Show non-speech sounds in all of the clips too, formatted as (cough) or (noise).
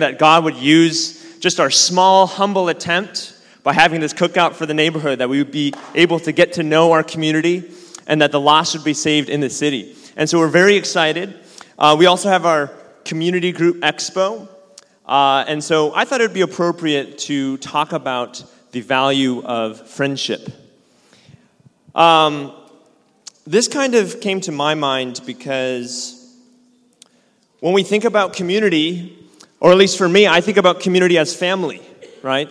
that God would use just our small, humble attempt by having this cookout for the neighborhood, that we would be able to get to know our community and that the lost would be saved in the city. And so we're very excited. Uh, we also have our community group expo. Uh, and so I thought it would be appropriate to talk about the value of friendship. Um, this kind of came to my mind because when we think about community, or at least for me, I think about community as family, right?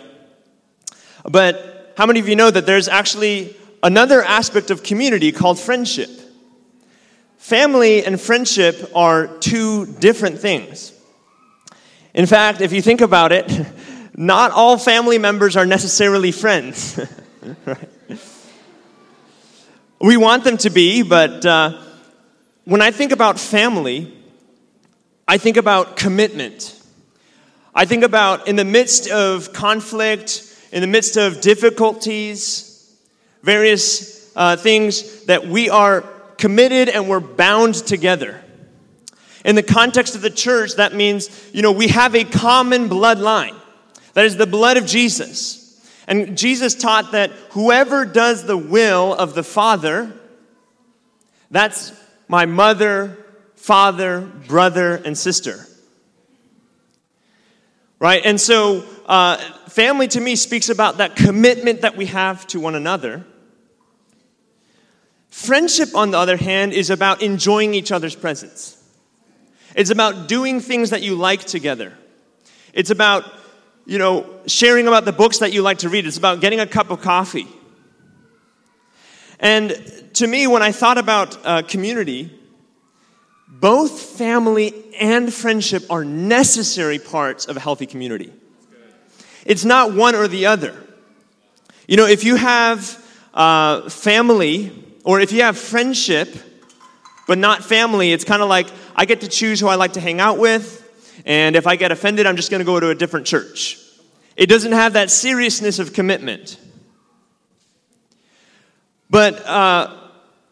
But how many of you know that there's actually another aspect of community called friendship? Family and friendship are two different things. In fact, if you think about it, (laughs) not all family members are necessarily friends. (laughs) right? We want them to be, but uh, when I think about family, I think about commitment. I think about in the midst of conflict, in the midst of difficulties, various uh, things that we are committed and we're bound together. In the context of the church, that means, you know, we have a common bloodline. That is the blood of Jesus. And Jesus taught that whoever does the will of the Father, that's my mother, father, brother, and sister. Right? And so, uh, family to me speaks about that commitment that we have to one another. Friendship, on the other hand, is about enjoying each other's presence. It's about doing things that you like together. It's about, you know, sharing about the books that you like to read. It's about getting a cup of coffee. And to me, when I thought about uh, community, both family and friendship are necessary parts of a healthy community. It's not one or the other. You know, if you have uh, family or if you have friendship but not family, it's kind of like I get to choose who I like to hang out with, and if I get offended, I'm just going to go to a different church. It doesn't have that seriousness of commitment. But uh,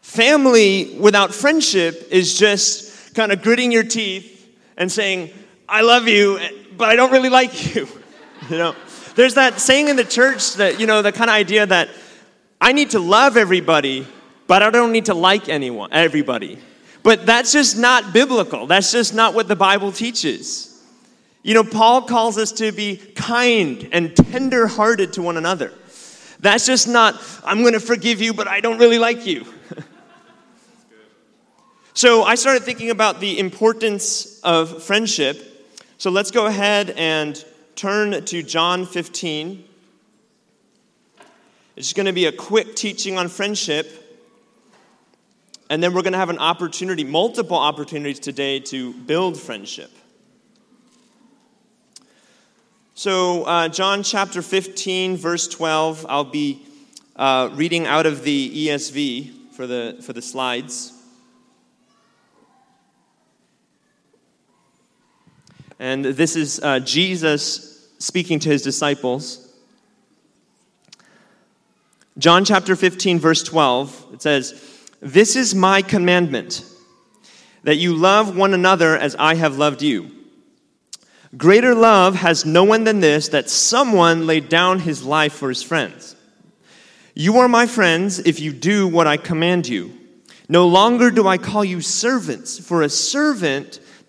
family without friendship is just kind of gritting your teeth and saying, I love you, but I don't really like you. (laughs) you know, there's that saying in the church that, you know, the kind of idea that I need to love everybody, but I don't need to like anyone, everybody. But that's just not biblical. That's just not what the Bible teaches. You know, Paul calls us to be kind and tender hearted to one another. That's just not, I'm going to forgive you, but I don't really like you. So I started thinking about the importance of friendship. So let's go ahead and turn to John 15. It's going to be a quick teaching on friendship. And then we're going to have an opportunity, multiple opportunities today to build friendship. So, uh, John chapter 15, verse 12, I'll be uh, reading out of the ESV for the, for the slides. And this is uh, Jesus speaking to his disciples. John chapter 15, verse 12, it says, This is my commandment, that you love one another as I have loved you. Greater love has no one than this, that someone laid down his life for his friends. You are my friends if you do what I command you. No longer do I call you servants, for a servant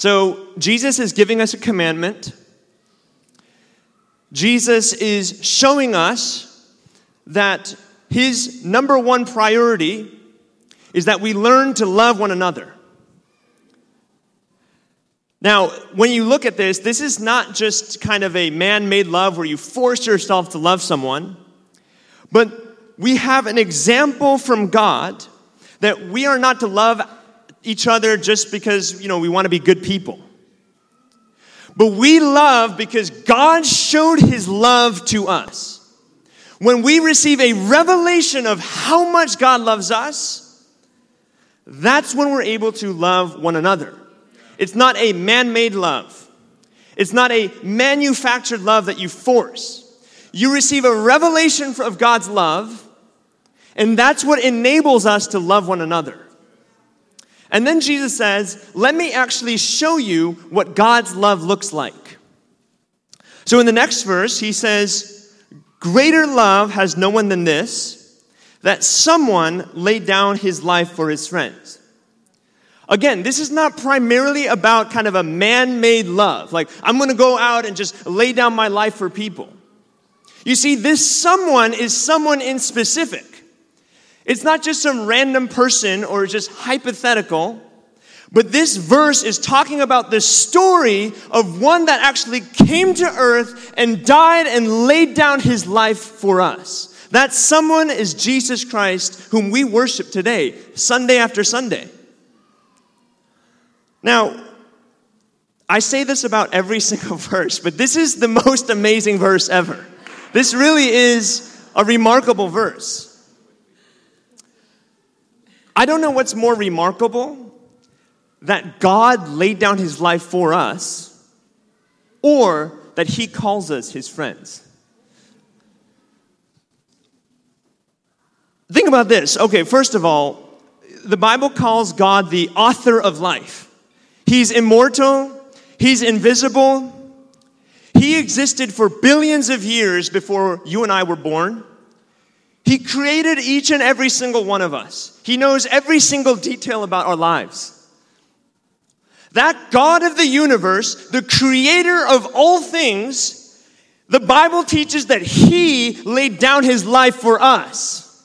So, Jesus is giving us a commandment. Jesus is showing us that his number one priority is that we learn to love one another. Now, when you look at this, this is not just kind of a man made love where you force yourself to love someone, but we have an example from God that we are not to love each other just because, you know, we want to be good people. But we love because God showed his love to us. When we receive a revelation of how much God loves us, that's when we're able to love one another. It's not a man made love, it's not a manufactured love that you force. You receive a revelation of God's love, and that's what enables us to love one another. And then Jesus says, Let me actually show you what God's love looks like. So in the next verse, he says, Greater love has no one than this, that someone laid down his life for his friends. Again, this is not primarily about kind of a man made love. Like, I'm gonna go out and just lay down my life for people. You see, this someone is someone in specific. It's not just some random person or just hypothetical, but this verse is talking about the story of one that actually came to earth and died and laid down his life for us. That someone is Jesus Christ, whom we worship today, Sunday after Sunday. Now, I say this about every (laughs) single verse, but this is the most amazing verse ever. This really is a remarkable verse. I don't know what's more remarkable that God laid down his life for us or that he calls us his friends. Think about this. Okay, first of all, the Bible calls God the author of life. He's immortal, he's invisible, he existed for billions of years before you and I were born. He created each and every single one of us. He knows every single detail about our lives. That God of the universe, the creator of all things, the Bible teaches that He laid down His life for us.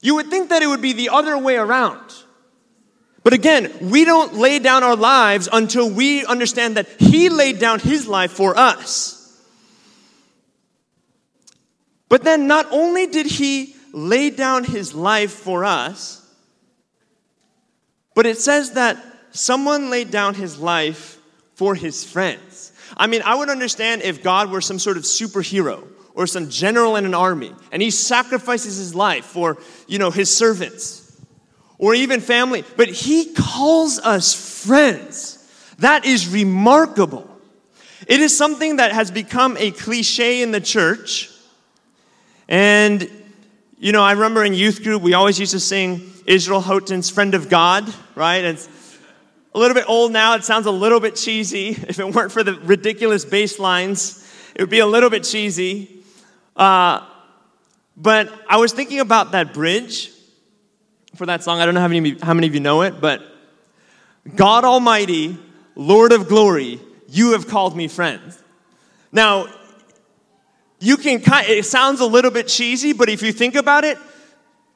You would think that it would be the other way around. But again, we don't lay down our lives until we understand that He laid down His life for us. But then, not only did He lay down His life for us, but it says that someone laid down His life for His friends. I mean, I would understand if God were some sort of superhero or some general in an army and he sacrifices his life for, you know, his servants or even family, but he calls us friends. That is remarkable. It is something that has become a cliche in the church. And, you know, I remember in youth group, we always used to sing Israel Houghton's Friend of God, right? It's a little bit old now. It sounds a little bit cheesy. (laughs) If it weren't for the ridiculous bass lines, it would be a little bit cheesy. Uh, but I was thinking about that bridge for that song. I don't know how many, how many of you know it, but God Almighty, Lord of glory, you have called me friend. Now, you can kind it sounds a little bit cheesy, but if you think about it,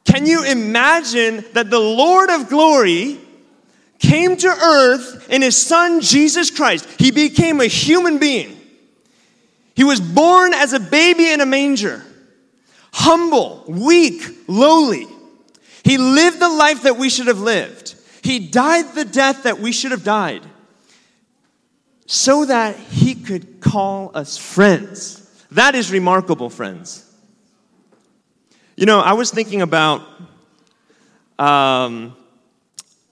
can you imagine that the Lord of glory came to earth in his son Jesus Christ? He became a human being. He was born as a baby in a manger, humble, weak, lowly. He lived the life that we should have lived. He died the death that we should have died so that he could call us friends. That is remarkable, friends. You know, I was thinking about, um,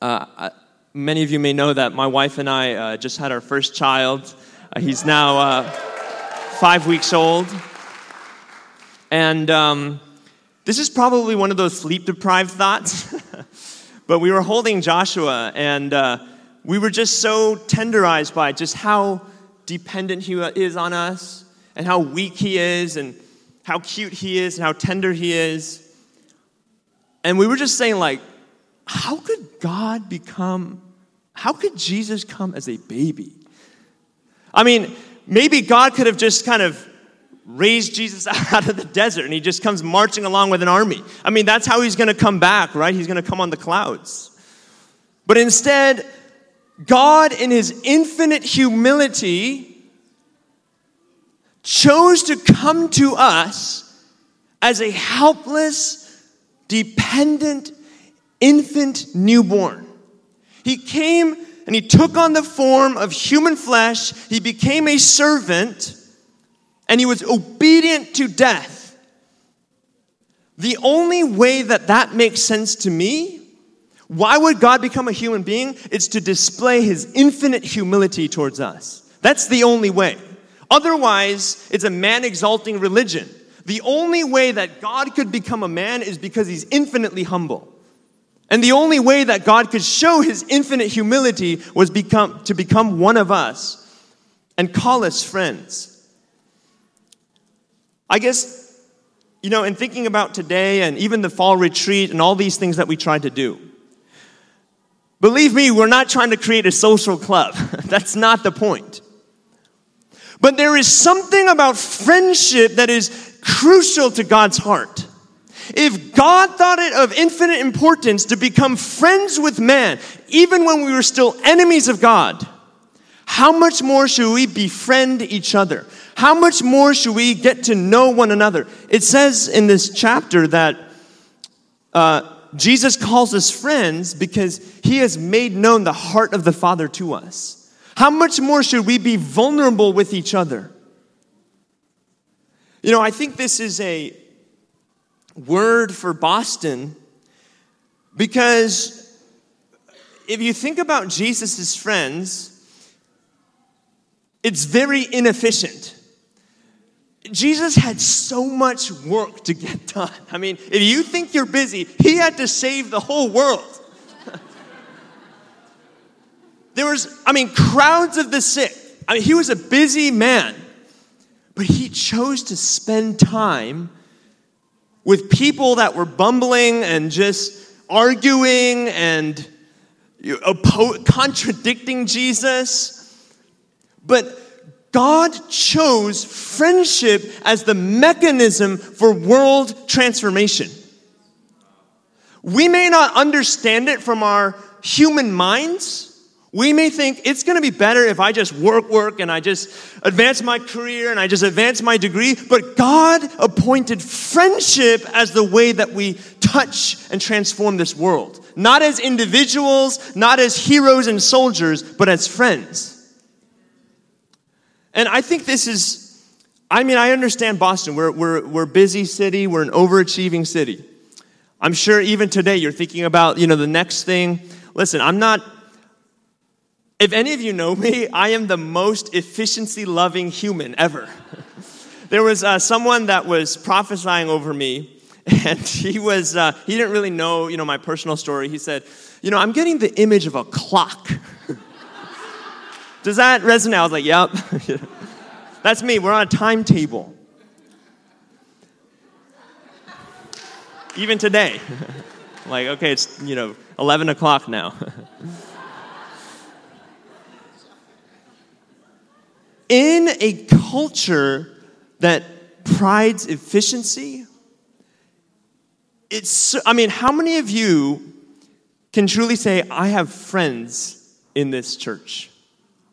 uh, many of you may know that my wife and I uh, just had our first child. Uh, he's now uh, five weeks old. And um, this is probably one of those sleep deprived thoughts. (laughs) but we were holding Joshua, and uh, we were just so tenderized by just how dependent he is on us, and how weak he is, and how cute he is, and how tender he is. And we were just saying, like, how could God become, how could Jesus come as a baby? I mean, maybe God could have just kind of raised Jesus (laughs) out of the desert and he just comes marching along with an army. I mean, that's how he's going to come back, right? He's going to come on the clouds. But instead, God, in his infinite humility, chose to come to us as a helpless, dependent infant newborn. He came and he took on the form of human flesh. He became a servant and he was obedient to death. The only way that that makes sense to me, why would God become a human being? It's to display his infinite humility towards us. That's the only way. Otherwise, it's a man exalting religion. The only way that God could become a man is because he's infinitely humble. And the only way that God could show his infinite humility was become, to become one of us and call us friends. I guess, you know, in thinking about today and even the fall retreat and all these things that we tried to do, believe me, we're not trying to create a social club. (laughs) That's not the point. But there is something about friendship that is crucial to God's heart. If God thought it of infinite importance to become friends with man, even when we were still enemies of God, how much more should we befriend each other? How much more should we get to know one another? It says in this chapter that uh, Jesus calls us friends because he has made known the heart of the Father to us. How much more should we be vulnerable with each other? You know, I think this is a word for Boston because if you think about Jesus' friends, it's very inefficient. Jesus had so much work to get (laughs) done. I mean, if you think you're busy, he had to save the whole world. There was, I mean, crowds of the sick. I mean, he was a busy man, but he chose to spend time with people that were bumbling and just arguing and contradicting Jesus. But God chose friendship as the mechanism for world transformation. We may not understand it from our human minds. We may think it's going to be better if I just work, work, and I just advance my career and I just advance my degree. But God appointed friendship as the way that we touch and transform this world. Not as individuals, not as heroes and soldiers, but as friends. And I think this is, I mean, I understand Boston. We're, we're, we're a busy city, we're an overachieving city. I'm sure even today you're thinking about, you know, the next thing. Listen, I'm not, if any of you know me, I am the most efficiency loving human ever. there was uh, someone that was prophesying over me, and he was, uh, he didn't really know, you know, my personal story. He said, you know, I'm getting the image of a clock. Does that resonate? I was like, yep. (laughs) That's me. We're on a timetable. Even today. (laughs) like, okay, it's, you know, 11 o'clock now. (laughs) In a culture that prides efficiency, it's, I mean, how many of you can truly say, I have friends in this church?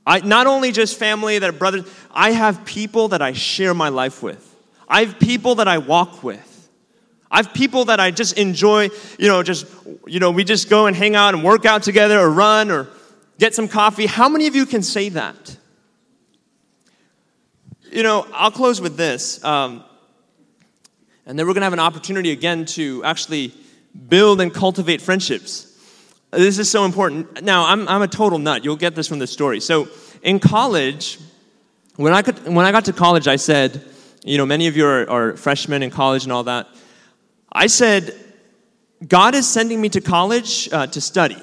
I, not only just family that are brothers, I have people that I share my life with. I have people that I walk with. I have people that I just enjoy, you know, just, you know, we just go and hang out and work out together or run or get some coffee. How many of you can say that? You know, I'll close with this. Um, and then we're going to have an opportunity again to actually build and cultivate friendships. This is so important. Now, I'm, I'm a total nut. You'll get this from the story. So, in college, when I, could, when I got to college, I said, you know, many of you are, are freshmen in college and all that. I said, God is sending me to college uh, to study.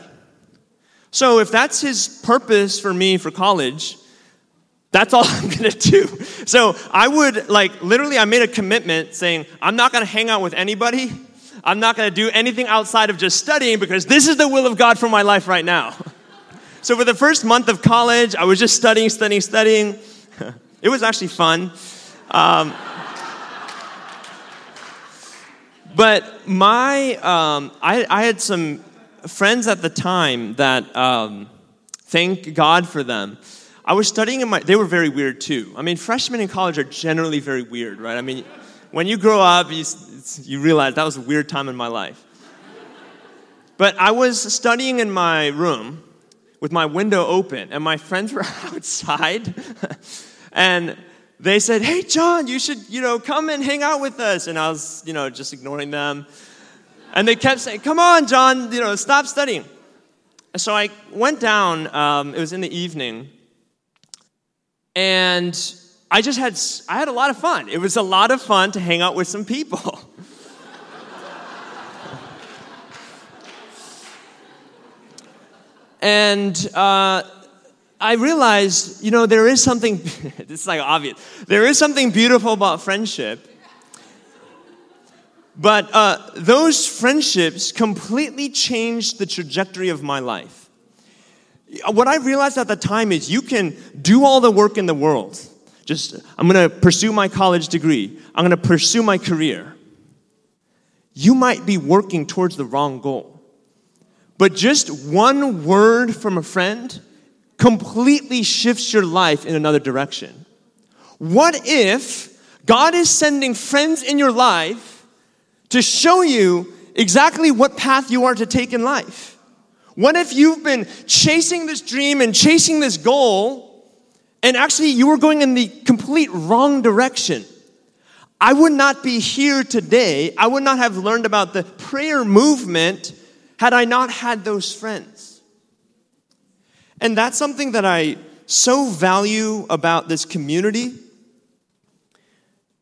So, if that's His purpose for me for college, that's all (laughs) I'm gonna do. So, I would, like, literally, I made a commitment saying, I'm not gonna hang out with anybody I'm not to do anything outside of just studying because this is the will of God for my life right now. (laughs) so for the first month of college, I was just studying, studying, studying. (laughs) it was actually fun. Um, but my, um, I, I, had some friends at the time that, um, thank God for them. I was studying in my, they were very weird too. I mean, freshmen in college are generally very weird, right? I mean, when you grow up, you, you realize that was a weird time in my life. But I was studying in my room with my window open, and my friends (laughs) were outside, and they said, Hey, John, you should, you know, come and hang out with us. And I was, you know, just ignoring them. And they kept saying, Come on, John, you know, stop studying. So I went down, um, it was in the evening, and I just had, I had a lot of fun. It was a lot of fun to hang out with some people. (laughs) and uh, I realized, you know, there is something, (laughs) this is like obvious, there is something beautiful about friendship. But uh, those friendships completely changed the trajectory of my life. What I realized at the time is you can do all the work in the world. Just, I'm gonna pursue my college degree, I'm gonna pursue my career. You might be working towards the wrong goal. But just one word from a friend completely shifts your life in another direction. What if God is sending friends in your life to show you exactly what path you are to take in life? What if you've been chasing this dream and chasing this goal, and actually you were going in the complete wrong direction? I would not be here today. I would not have learned about the prayer movement had I not had those friends. And that's something that I so value about this community.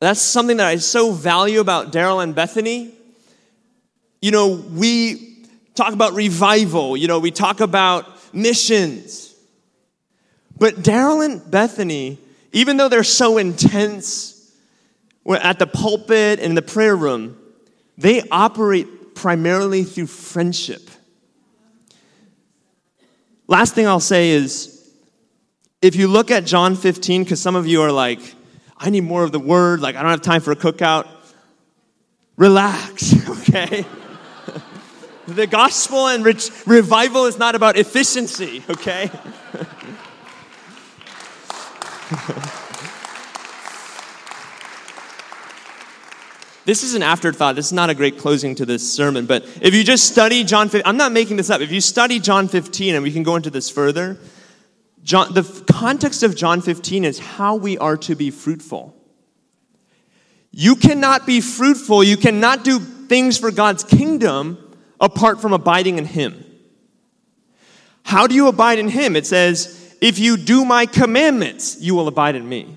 That's something that I so value about Daryl and Bethany. You know, we talk about revival, you know, we talk about missions. But Daryl and Bethany, even though they're so intense at the pulpit and in the prayer room, they operate primarily through friendship. Last thing I'll say is if you look at John 15, because some of you are like, I need more of the word, like I don't have time for a cookout. Relax, (laughs) okay? The gospel and re- revival is not about efficiency, okay? (laughs) This is an afterthought. This is not a great closing to this sermon, but if you just study John 15, I'm not making this up. If you study John 15, and we can go into this further, John, the context of John 15 is how we are to be fruitful. You cannot be fruitful, you cannot do things for God's kingdom apart from abiding in Him. How do you abide in Him? It says, If you do my commandments, you will abide in me.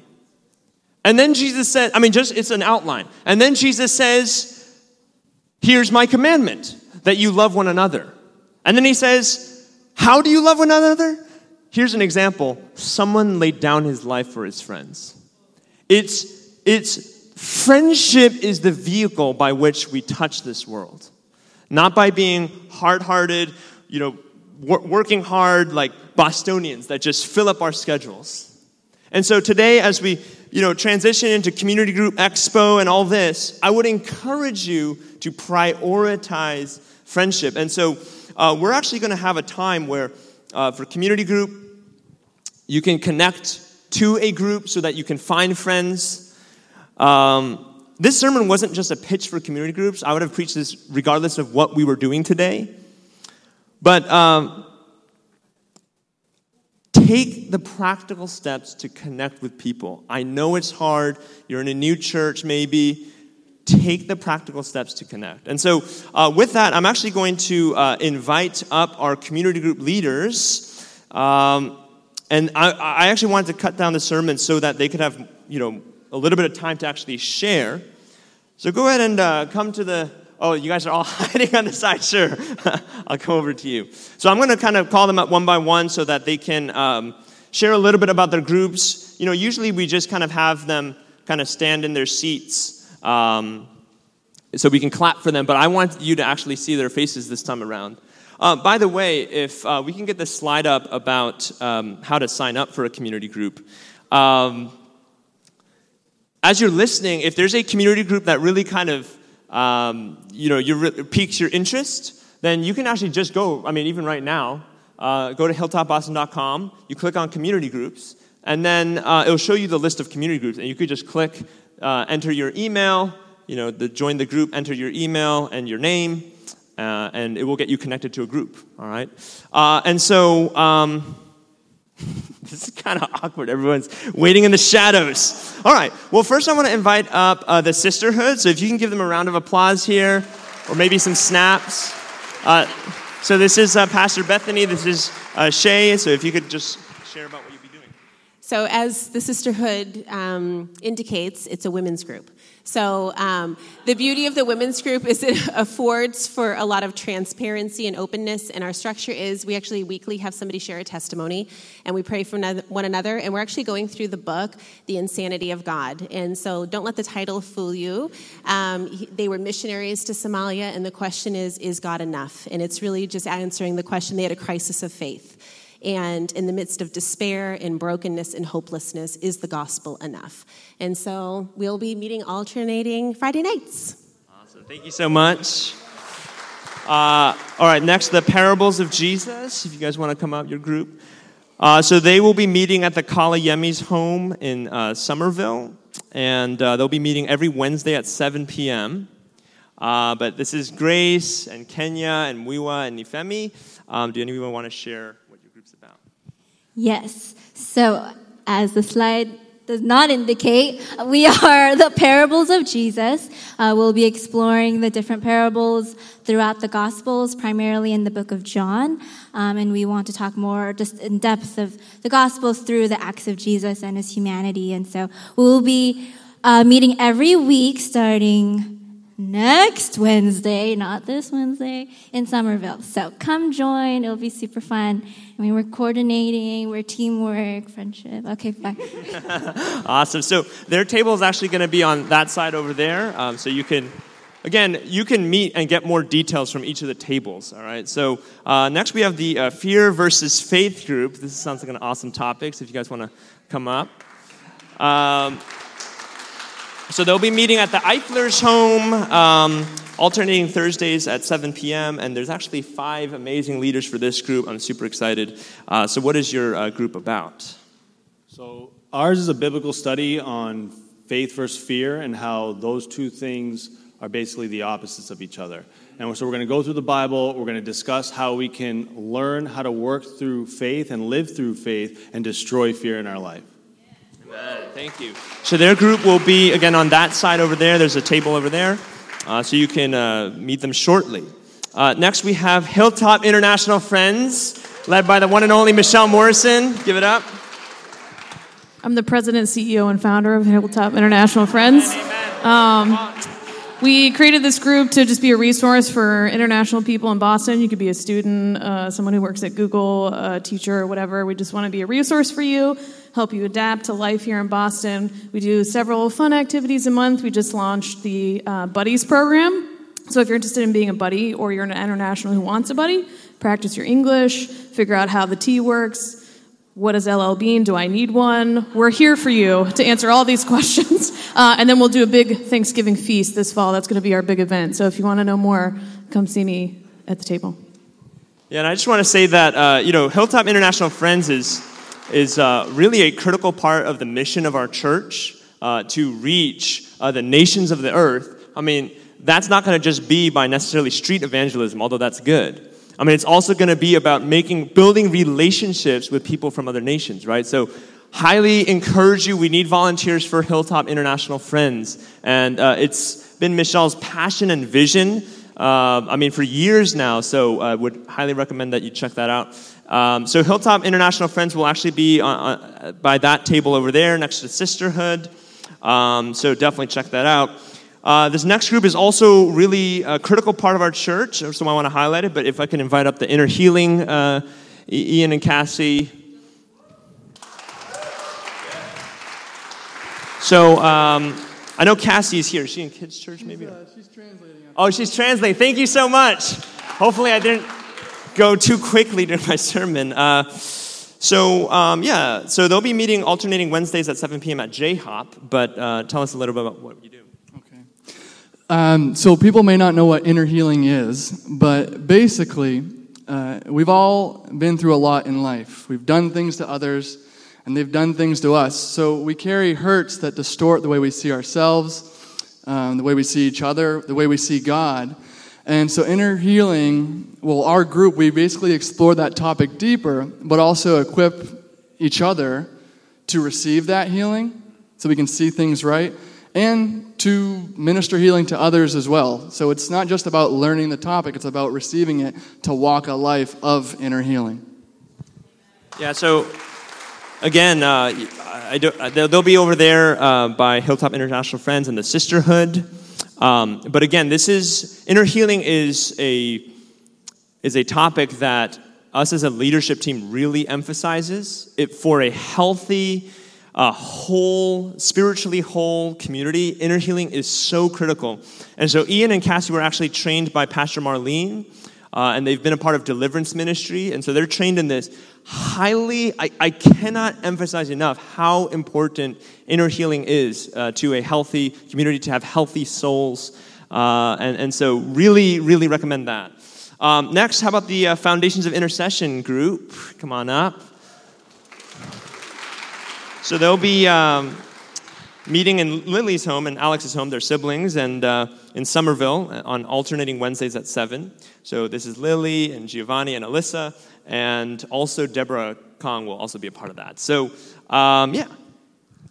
And then Jesus said, I mean, just it's an outline. And then Jesus says, Here's my commandment that you love one another. And then he says, How do you love one another? Here's an example someone laid down his life for his friends. It's, it's friendship is the vehicle by which we touch this world, not by being hard hearted, you know, working hard like Bostonians that just fill up our schedules. And so today, as we you know, transition into community group expo and all this, I would encourage you to prioritize friendship. And so uh, we're actually going to have a time where uh, for community group, you can connect to a group so that you can find friends. Um, this sermon wasn't just a pitch for community groups. I would have preached this regardless of what we were doing today. But um, take the practical steps to connect with people. I know it's hard. You're in a new church, maybe. Take the practical steps to connect. And so, uh, with that, I'm actually going to uh, invite up our community group leaders. Um, and I, I, actually wanted to cut down the sermon so that they could have, you know, a little bit of time to actually share. So go ahead and uh, come to the Oh, you guys are all (laughs) hiding on the side? Sure. (laughs) I'll come over to you. So I'm going to kind of call them up one by one so that they can um, share a little bit about their groups. You know, usually we just kind of have them kind of stand in their seats um, so we can clap for them, but I want you to actually see their faces this time around. Uh, by the way, if uh, we can get this slide up about um, how to sign up for a community group. Um, as you're listening, if there's a community group that really kind of um, you know, you piques your interest, then you can actually just go, I mean, even right now, uh, go to hilltopboston.com, you click on community groups, and then uh, it'll show you the list of community groups, and you could just click, uh, enter your email, you know, the, join the group, enter your email and your name, uh, and it will get you connected to a group. All right, uh, and so. Um, (laughs) this is kind of awkward. Everyone's waiting in the shadows. All right. Well, first, I want to invite up uh, the sisterhood. So, if you can give them a round of applause here, or maybe some snaps. Uh, so, this is uh, Pastor Bethany. This is uh, Shay. So, if you could just share about what you'd be doing. So, as the sisterhood um, indicates, it's a women's group. So, um, the beauty of the women's group is it (laughs) affords for a lot of transparency and openness. And our structure is we actually weekly have somebody share a testimony and we pray for one another. And we're actually going through the book, The Insanity of God. And so, don't let the title fool you. Um, they were missionaries to Somalia, and the question is, is God enough? And it's really just answering the question they had a crisis of faith. And in the midst of despair and brokenness and hopelessness, is the gospel enough? And so we'll be meeting alternating Friday nights. Awesome. Thank you so much. Uh, all right, next, the parables of Jesus. If you guys want to come up, your group. Uh, so they will be meeting at the Kalayemi's home in uh, Somerville, and uh, they'll be meeting every Wednesday at 7 p.m. Uh, but this is Grace and Kenya and Wiwa and Nifemi. Um, do anyone want to share Yes. So, as the slide does not indicate, we (laughs) are the parables of Jesus. Uh, we'll be exploring the different parables throughout the Gospels, primarily in the book of John. Um, and we want to talk more just in depth of the Gospels through the acts of Jesus and his humanity. And so we'll be uh, meeting every week starting next Wednesday, not this Wednesday, in Somerville. So come join. It'll be super fun. I mean, we're coordinating, we're teamwork, friendship. Okay, bye. (laughs) awesome. So their table is actually going to be on that side over there. Um, so you can, again, you can meet and get more details from each of the tables. All right. So uh, next we have the uh, fear versus faith group. This sounds like an awesome topic. So if you guys want to come up. Um, so they'll be meeting at the Eifler's home, um, alternating Thursdays at 7 p.m. And there's actually five amazing leaders for this group. I'm super excited. Uh, so, what is your uh, group about? So, ours is a biblical study on faith versus fear and how those two things are basically the opposites of each other. And so, we're going to go through the Bible. We're going to discuss how we can learn how to work through faith and live through faith and destroy fear in our life. Amen. Thank you. So their group will be, again, on that side over there. There's a table over there. Uh, so you can uh, meet them shortly. Uh, next, we have Hilltop International Friends, led by the one and only Michelle Morrison. Give it up. I'm the president, CEO, and founder of Hilltop International Friends. Um, we created this group to just be a resource for international people in Boston. You could be a student, uh, someone who works at Google, a teacher, or whatever. We just want to be a resource for you help you adapt to life here in Boston. We do several fun activities a month. We just launched the uh, Buddies program. So if you're interested in being a buddy or you're an international who wants a buddy, practice your English, figure out how the T works. What is LL Bean? Do I need one? We're here for you to answer all these (laughs) questions. Uh, and then we'll do a big Thanksgiving feast this fall. That's going to be our big event. So if you want to know more, come see me at the table. Yeah, and I just want to say that, uh, you know, Hilltop International Friends is is uh, really a critical part of the mission of our church uh, to reach uh, the nations of the earth. I mean, that's not going to just be by necessarily street evangelism, although that's good. I mean, it's also going to be about making, building relationships with people from other nations, right? So, highly encourage you. We need volunteers for Hilltop International Friends, and uh, it's been Michelle's passion and vision. Uh, I mean, for years now. So, I uh, would highly recommend that you check that out. Um, so Hilltop International Friends will actually be on, on, by that table over there next to Sisterhood. Um, so definitely check that out. Uh, this next group is also really a critical part of our church, so I want to highlight it. But if I can invite up the inner healing, uh, Ian and Cassie. So um, I know Cassie is here. Is she in kids' church, maybe? She's, uh, she's translating. Oh, she's translating. Thank you so much. Hopefully, I didn't go too quickly during my sermon. Uh, so, um, yeah, so they'll be meeting alternating Wednesdays at 7 p.m. at J-Hop, but uh, tell us a little bit about what you do. Okay. Um, so, people may not know what inner healing is, but basically, uh, we've all been through a lot in life. We've done things to others, and they've done things to us. So, we carry hurts that distort the way we see ourselves, um, the way we see each other, the way we see God. And so, inner healing, well, our group, we basically explore that topic deeper, but also equip each other to receive that healing so we can see things right and to minister healing to others as well. So, it's not just about learning the topic, it's about receiving it to walk a life of inner healing. Yeah, so again, uh, do, they'll be over there uh, by Hilltop International Friends and the Sisterhood. Um, but again, this is inner healing is a is a topic that us as a leadership team really emphasizes it for a healthy, uh, whole, spiritually whole community. Inner healing is so critical, and so Ian and Cassie were actually trained by Pastor Marlene. Uh, and they've been a part of deliverance ministry, and so they're trained in this highly, I, I cannot emphasize enough how important inner healing is uh, to a healthy community, to have healthy souls. Uh, and, and so, really, really recommend that. Um, next, how about the uh, Foundations of Intercession group? Come on up. So, they'll be um, meeting in Lily's home and Alex's home, their siblings, and uh, in Somerville uh, on alternating Wednesdays at 7. So, this is Lily and Giovanni and Alyssa and also Deborah Kong will also be a part of that. So, um, yeah.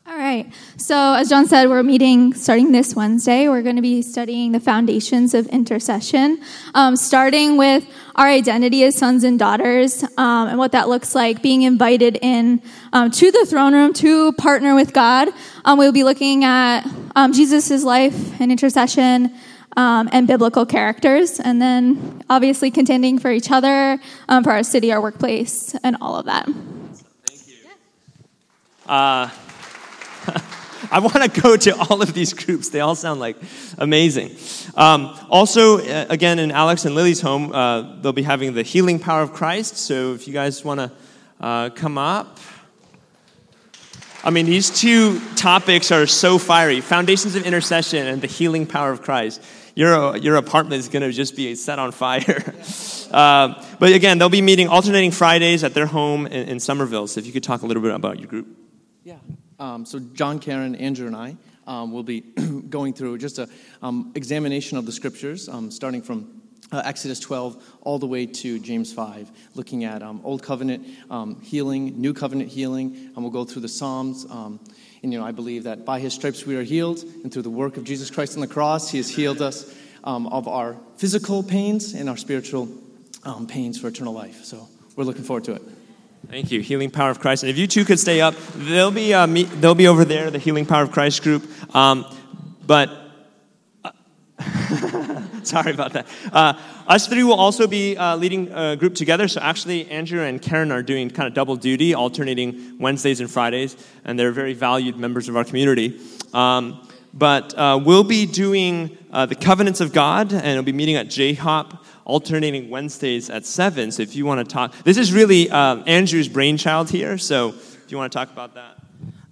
All right. So, as John said, we're meeting starting this Wednesday. We're going to be studying the foundations of intercession, um, starting with our identity as sons and daughters um, and what that looks like, being invited in um, to the throne room to partner with God. Um, we'll be looking at um, Jesus' life and intercession um, and biblical characters, and then obviously contending for each other, um, for our city, our workplace, and all of that. Thank you. Uh, (laughs) I want to go to all of these groups. They all sound like amazing. Um, also, uh, again, in Alex and Lily's home, uh, they'll be having the healing power of Christ. So if you guys want to uh, come up. I mean, these two topics are so fiery foundations of intercession and the healing power of Christ your, your apartment is going to just be set on fire. (laughs) uh, but again, they'll be meeting alternating Fridays at their home in, in, Somerville. So if you could talk a little bit about your group. Yeah. Um, so John, Karen, Andrew, and I um, will be (clears throat) going through just an um, examination of the scriptures, um, starting from uh, Exodus 12 all the way to James 5, looking at um, Old Covenant um, healing, New Covenant healing, and we'll go through the Psalms. And, you know, I believe that by his stripes we are healed, and through the work of Jesus Christ on the cross, he has healed us um, of our physical pains and our spiritual um, pains for eternal life. So we're looking forward to it. Thank you. Healing Power of Christ. And if you two could stay up, they'll be, uh, they'll be over there, the Healing Power of Christ group. Um, but (laughs) (laughs) Sorry about that. Uh, us three will also be uh, leading a group together. So actually, Andrew and Karen are doing kind of double duty, alternating Wednesdays and Fridays, and they're very valued members of our community. Um, but uh, we'll be doing uh, the Covenants of God, and we'll be meeting at J-Hop, alternating Wednesdays at 7. So if you want to talk, this is really uh, Andrew's brainchild here. So if you want to talk about that.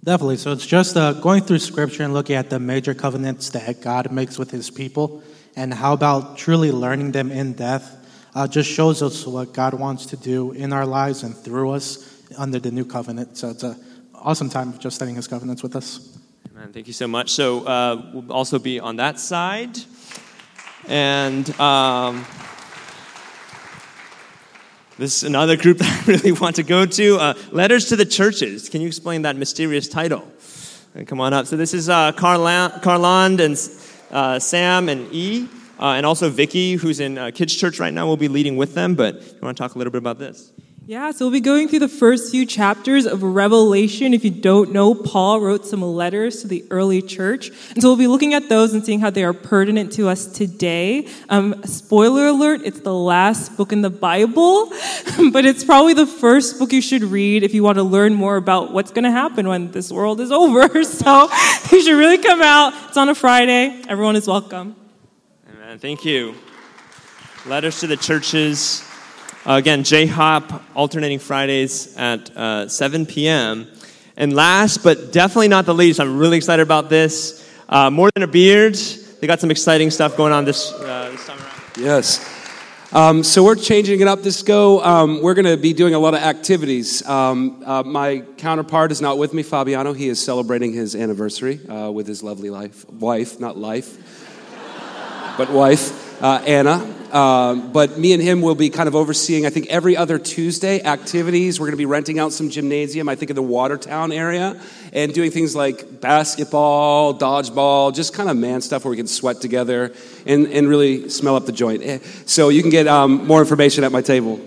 Definitely. So it's just uh, going through scripture and looking at the major covenants that God makes with his people, and how about truly learning them in depth. Uh, just shows us what God wants to do in our lives and through us under the new covenant. So it's an awesome time of just studying his covenants with us. Amen. Thank you so much. So uh, we'll also be on that side. And. Um, this is another group (laughs) that I really want to go to. Uh, Letters to the Churches. Can you explain that mysterious title? Uh, come on up. So this is uh, Carland and uh, Sam and E, uh, and also Vicky, who's in uh, Kids Church right now, will be leading with them. But you want to talk a little bit about this? Yeah, so we'll be going through the first few chapters of Revelation. If you don't know, Paul wrote some letters to the early church. And so we'll be looking at those and seeing how they are pertinent to us today. Um, spoiler alert, it's the last book in the Bible, (laughs) but it's probably the first book you should read if you want to learn more about what's going to happen when this world is (laughs) over. So you should really come out. It's on a Friday. Everyone is welcome. Amen. Thank you. Letters to the churches. Uh, again, J Hop, alternating Fridays at uh, 7 p.m. And last, but definitely not the least, I'm really excited about this. Uh, More Than a Beard, they got some exciting stuff going on this, uh, this around. Yes. Um, so we're changing it up this go. Um, we're going to be doing a lot of activities. Um, uh, my counterpart is not with me, Fabiano. He is celebrating his anniversary uh, with his lovely life, wife, not life. (laughs) but wife, uh, Anna. Um, but me and him will be kind of overseeing, I think, every other Tuesday activities. We're going to be renting out some gymnasium, I think, in the Watertown area, and doing things like basketball, dodgeball, just kind of man stuff where we can sweat together and, and really smell up the joint. Eh, So you can get um, more information at my table.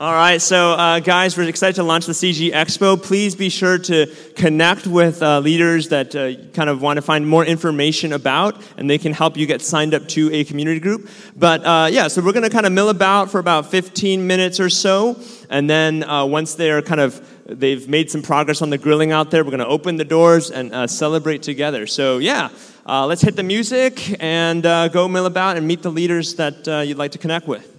All right, so uh, guys, we're excited to launch the CG Expo. Please be sure to connect with uh, leaders that uh, kind of want to find more information about, and they can help you get signed up to a community group. But uh, yeah, so we're going to kind of mill about for about 15 minutes or so, and then uh, once they're kind of they've made some progress on the grilling out there, we're going to open the doors and uh, celebrate together. So yeah, let's hit the music and go mill about and meet the leaders that you'd like to connect with.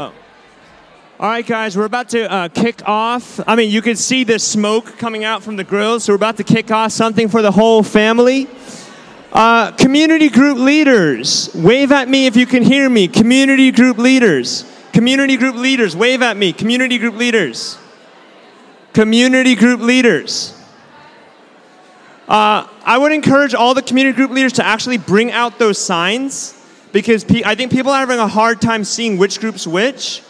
Oh. All right, guys, we're about to uh, kick off. I mean, you can see the smoke coming out from the grill, so we're about to kick off something for the whole family. Uh, community group leaders, wave at me if you can hear me. Community group leaders. Community group leaders, wave at me. Community group leaders. Community group leaders. Uh, I would encourage all the community group leaders to actually bring out those signs because pe- I think people are having a hard time seeing which group's which.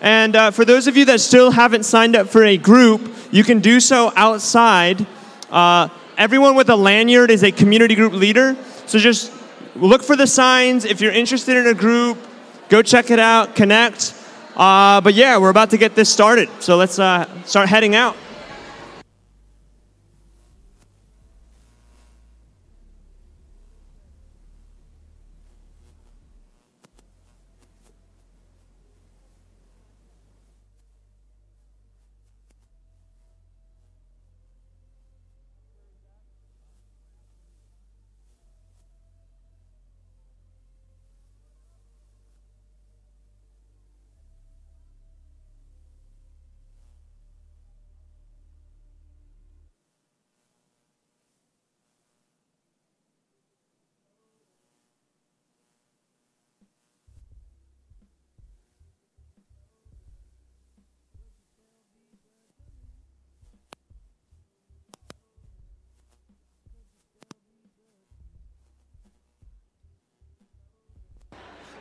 And uh, for those of you that still haven't signed up for a group, you can do so outside. Uh, everyone with a lanyard is a community group leader. So just look for the signs. If you're interested in a group, go check it out, connect. Uh, but yeah, we're about to get this started. So let's uh, start heading out.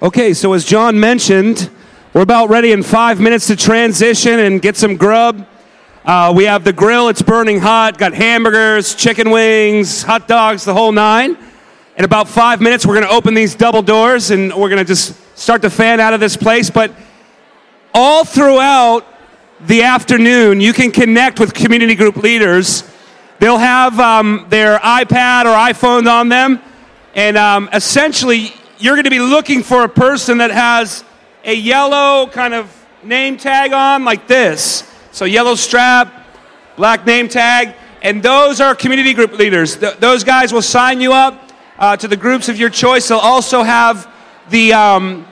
Okay, so as John mentioned, we're about ready in five minutes to transition and get some grub. Uh, we have the grill, it's burning hot, got hamburgers, chicken wings, hot dogs, the whole nine. In about five minutes, we're to open these double doors and we're to just start to fan out of this place. But all throughout the afternoon, you can connect with community group leaders. They'll have um, their iPad or iPhone on them, and um, essentially, you're going to be looking for a person that has a yellow kind of name tag on, like this. So, yellow strap, black name tag, and those are community group leaders. Th- those guys will sign you up uh, to the groups of your choice. They'll also have the, um,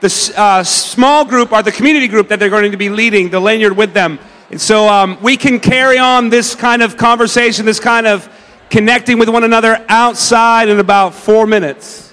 the uh, small group or the community group that they're going to be leading, the lanyard with them. And so um, we can carry on this kind of conversation, this kind of connecting with one another outside in about four minutes.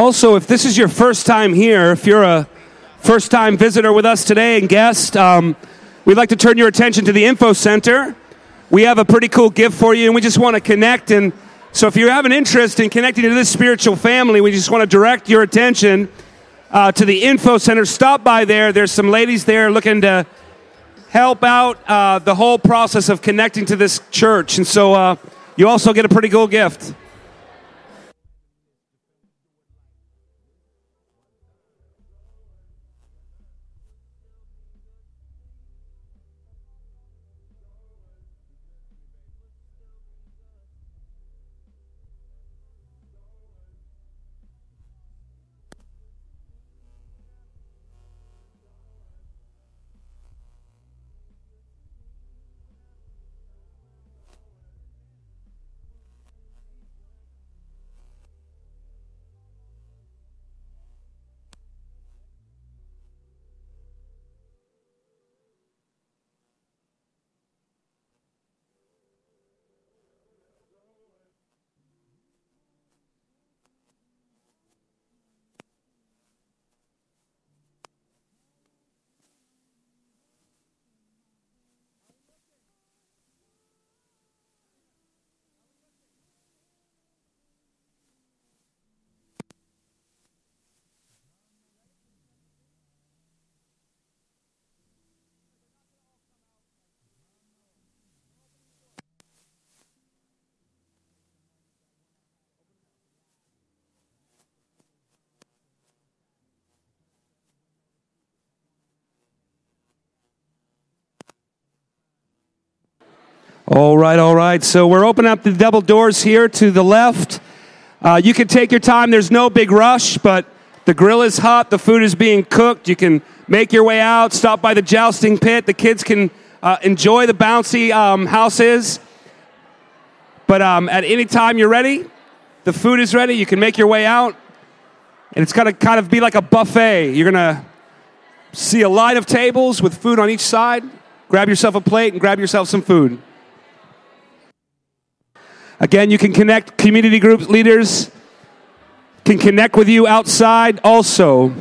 Also, if this is your first time here, if you're a first time visitor with us today and guest, um, we'd like to turn your attention to the Info Center. We have a pretty cool gift for you, and we just want to connect. And so, if you have an interest in connecting to this spiritual family, we just want to direct your attention uh, to the Info Center. Stop by there. There's some ladies there looking to help out uh, the whole process of connecting to this church. And so, uh, you also get a pretty cool gift. All right, all right. So we're opening up the double doors here to the left. Uh, you can take your time. There's no big rush, but the grill is hot. The food is being cooked. You can make your way out, stop by the jousting pit. The kids can uh, enjoy the bouncy um, houses. But um, at any time you're ready, the food is ready. You can make your way out. And it's going to kind of be like a buffet. You're going to see a line of tables with food on each side. Grab yourself a plate and grab yourself some food. Again, you can connect community group leaders can connect with you outside also.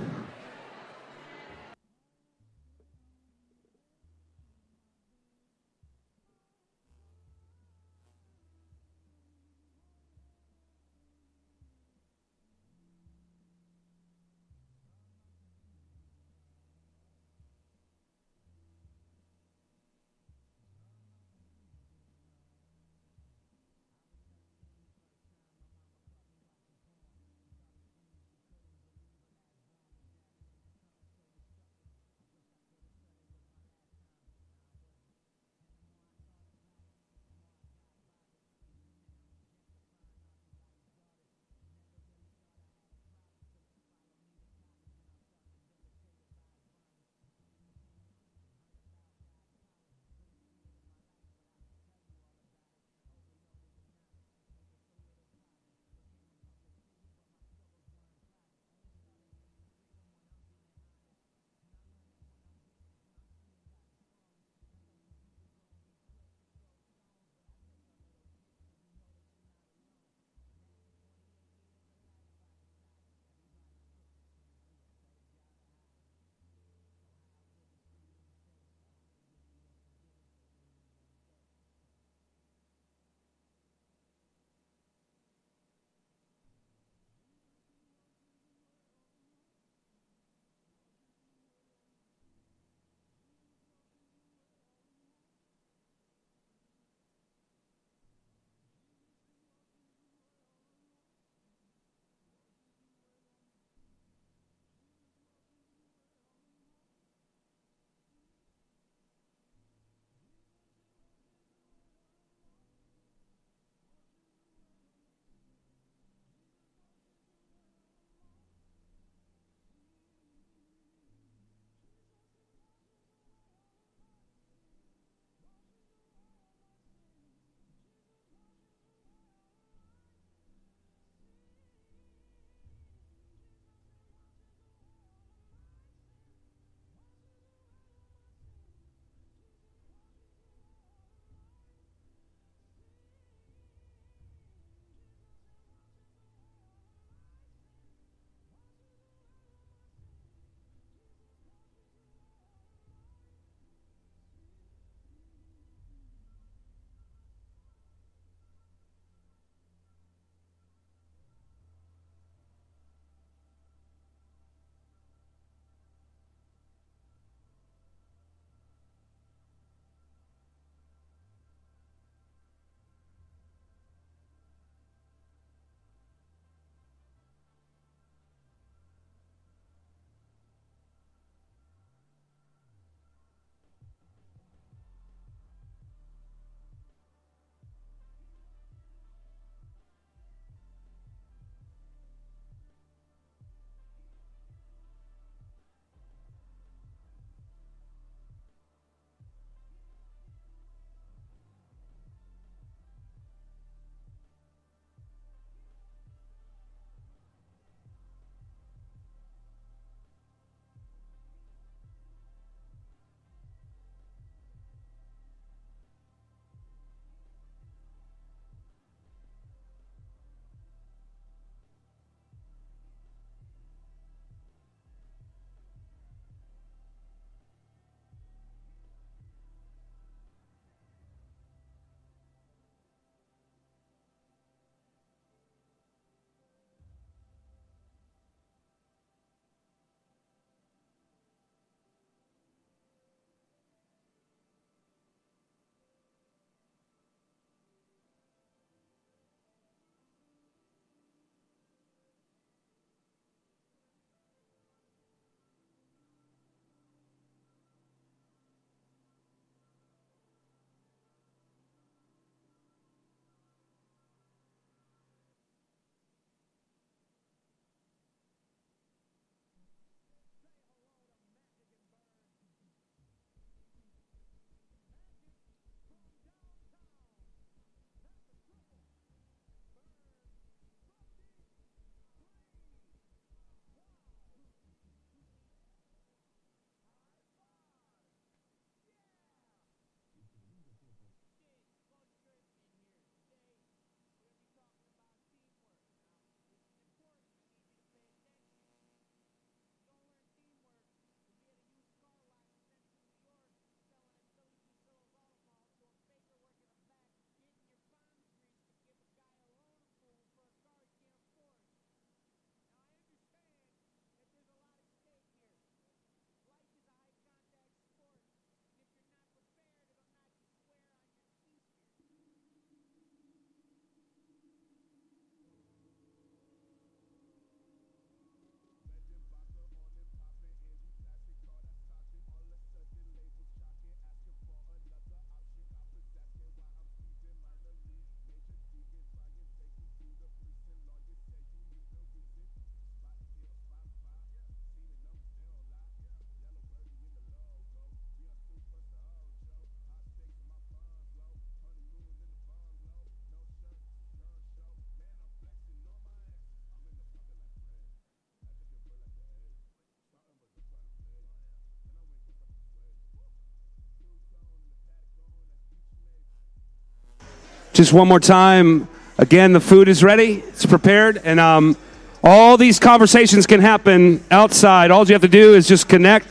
Just one more time. Again, the food is ready, it's prepared, and um, all these conversations can happen outside. All you have to do is just connect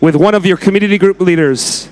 with one of your community group leaders.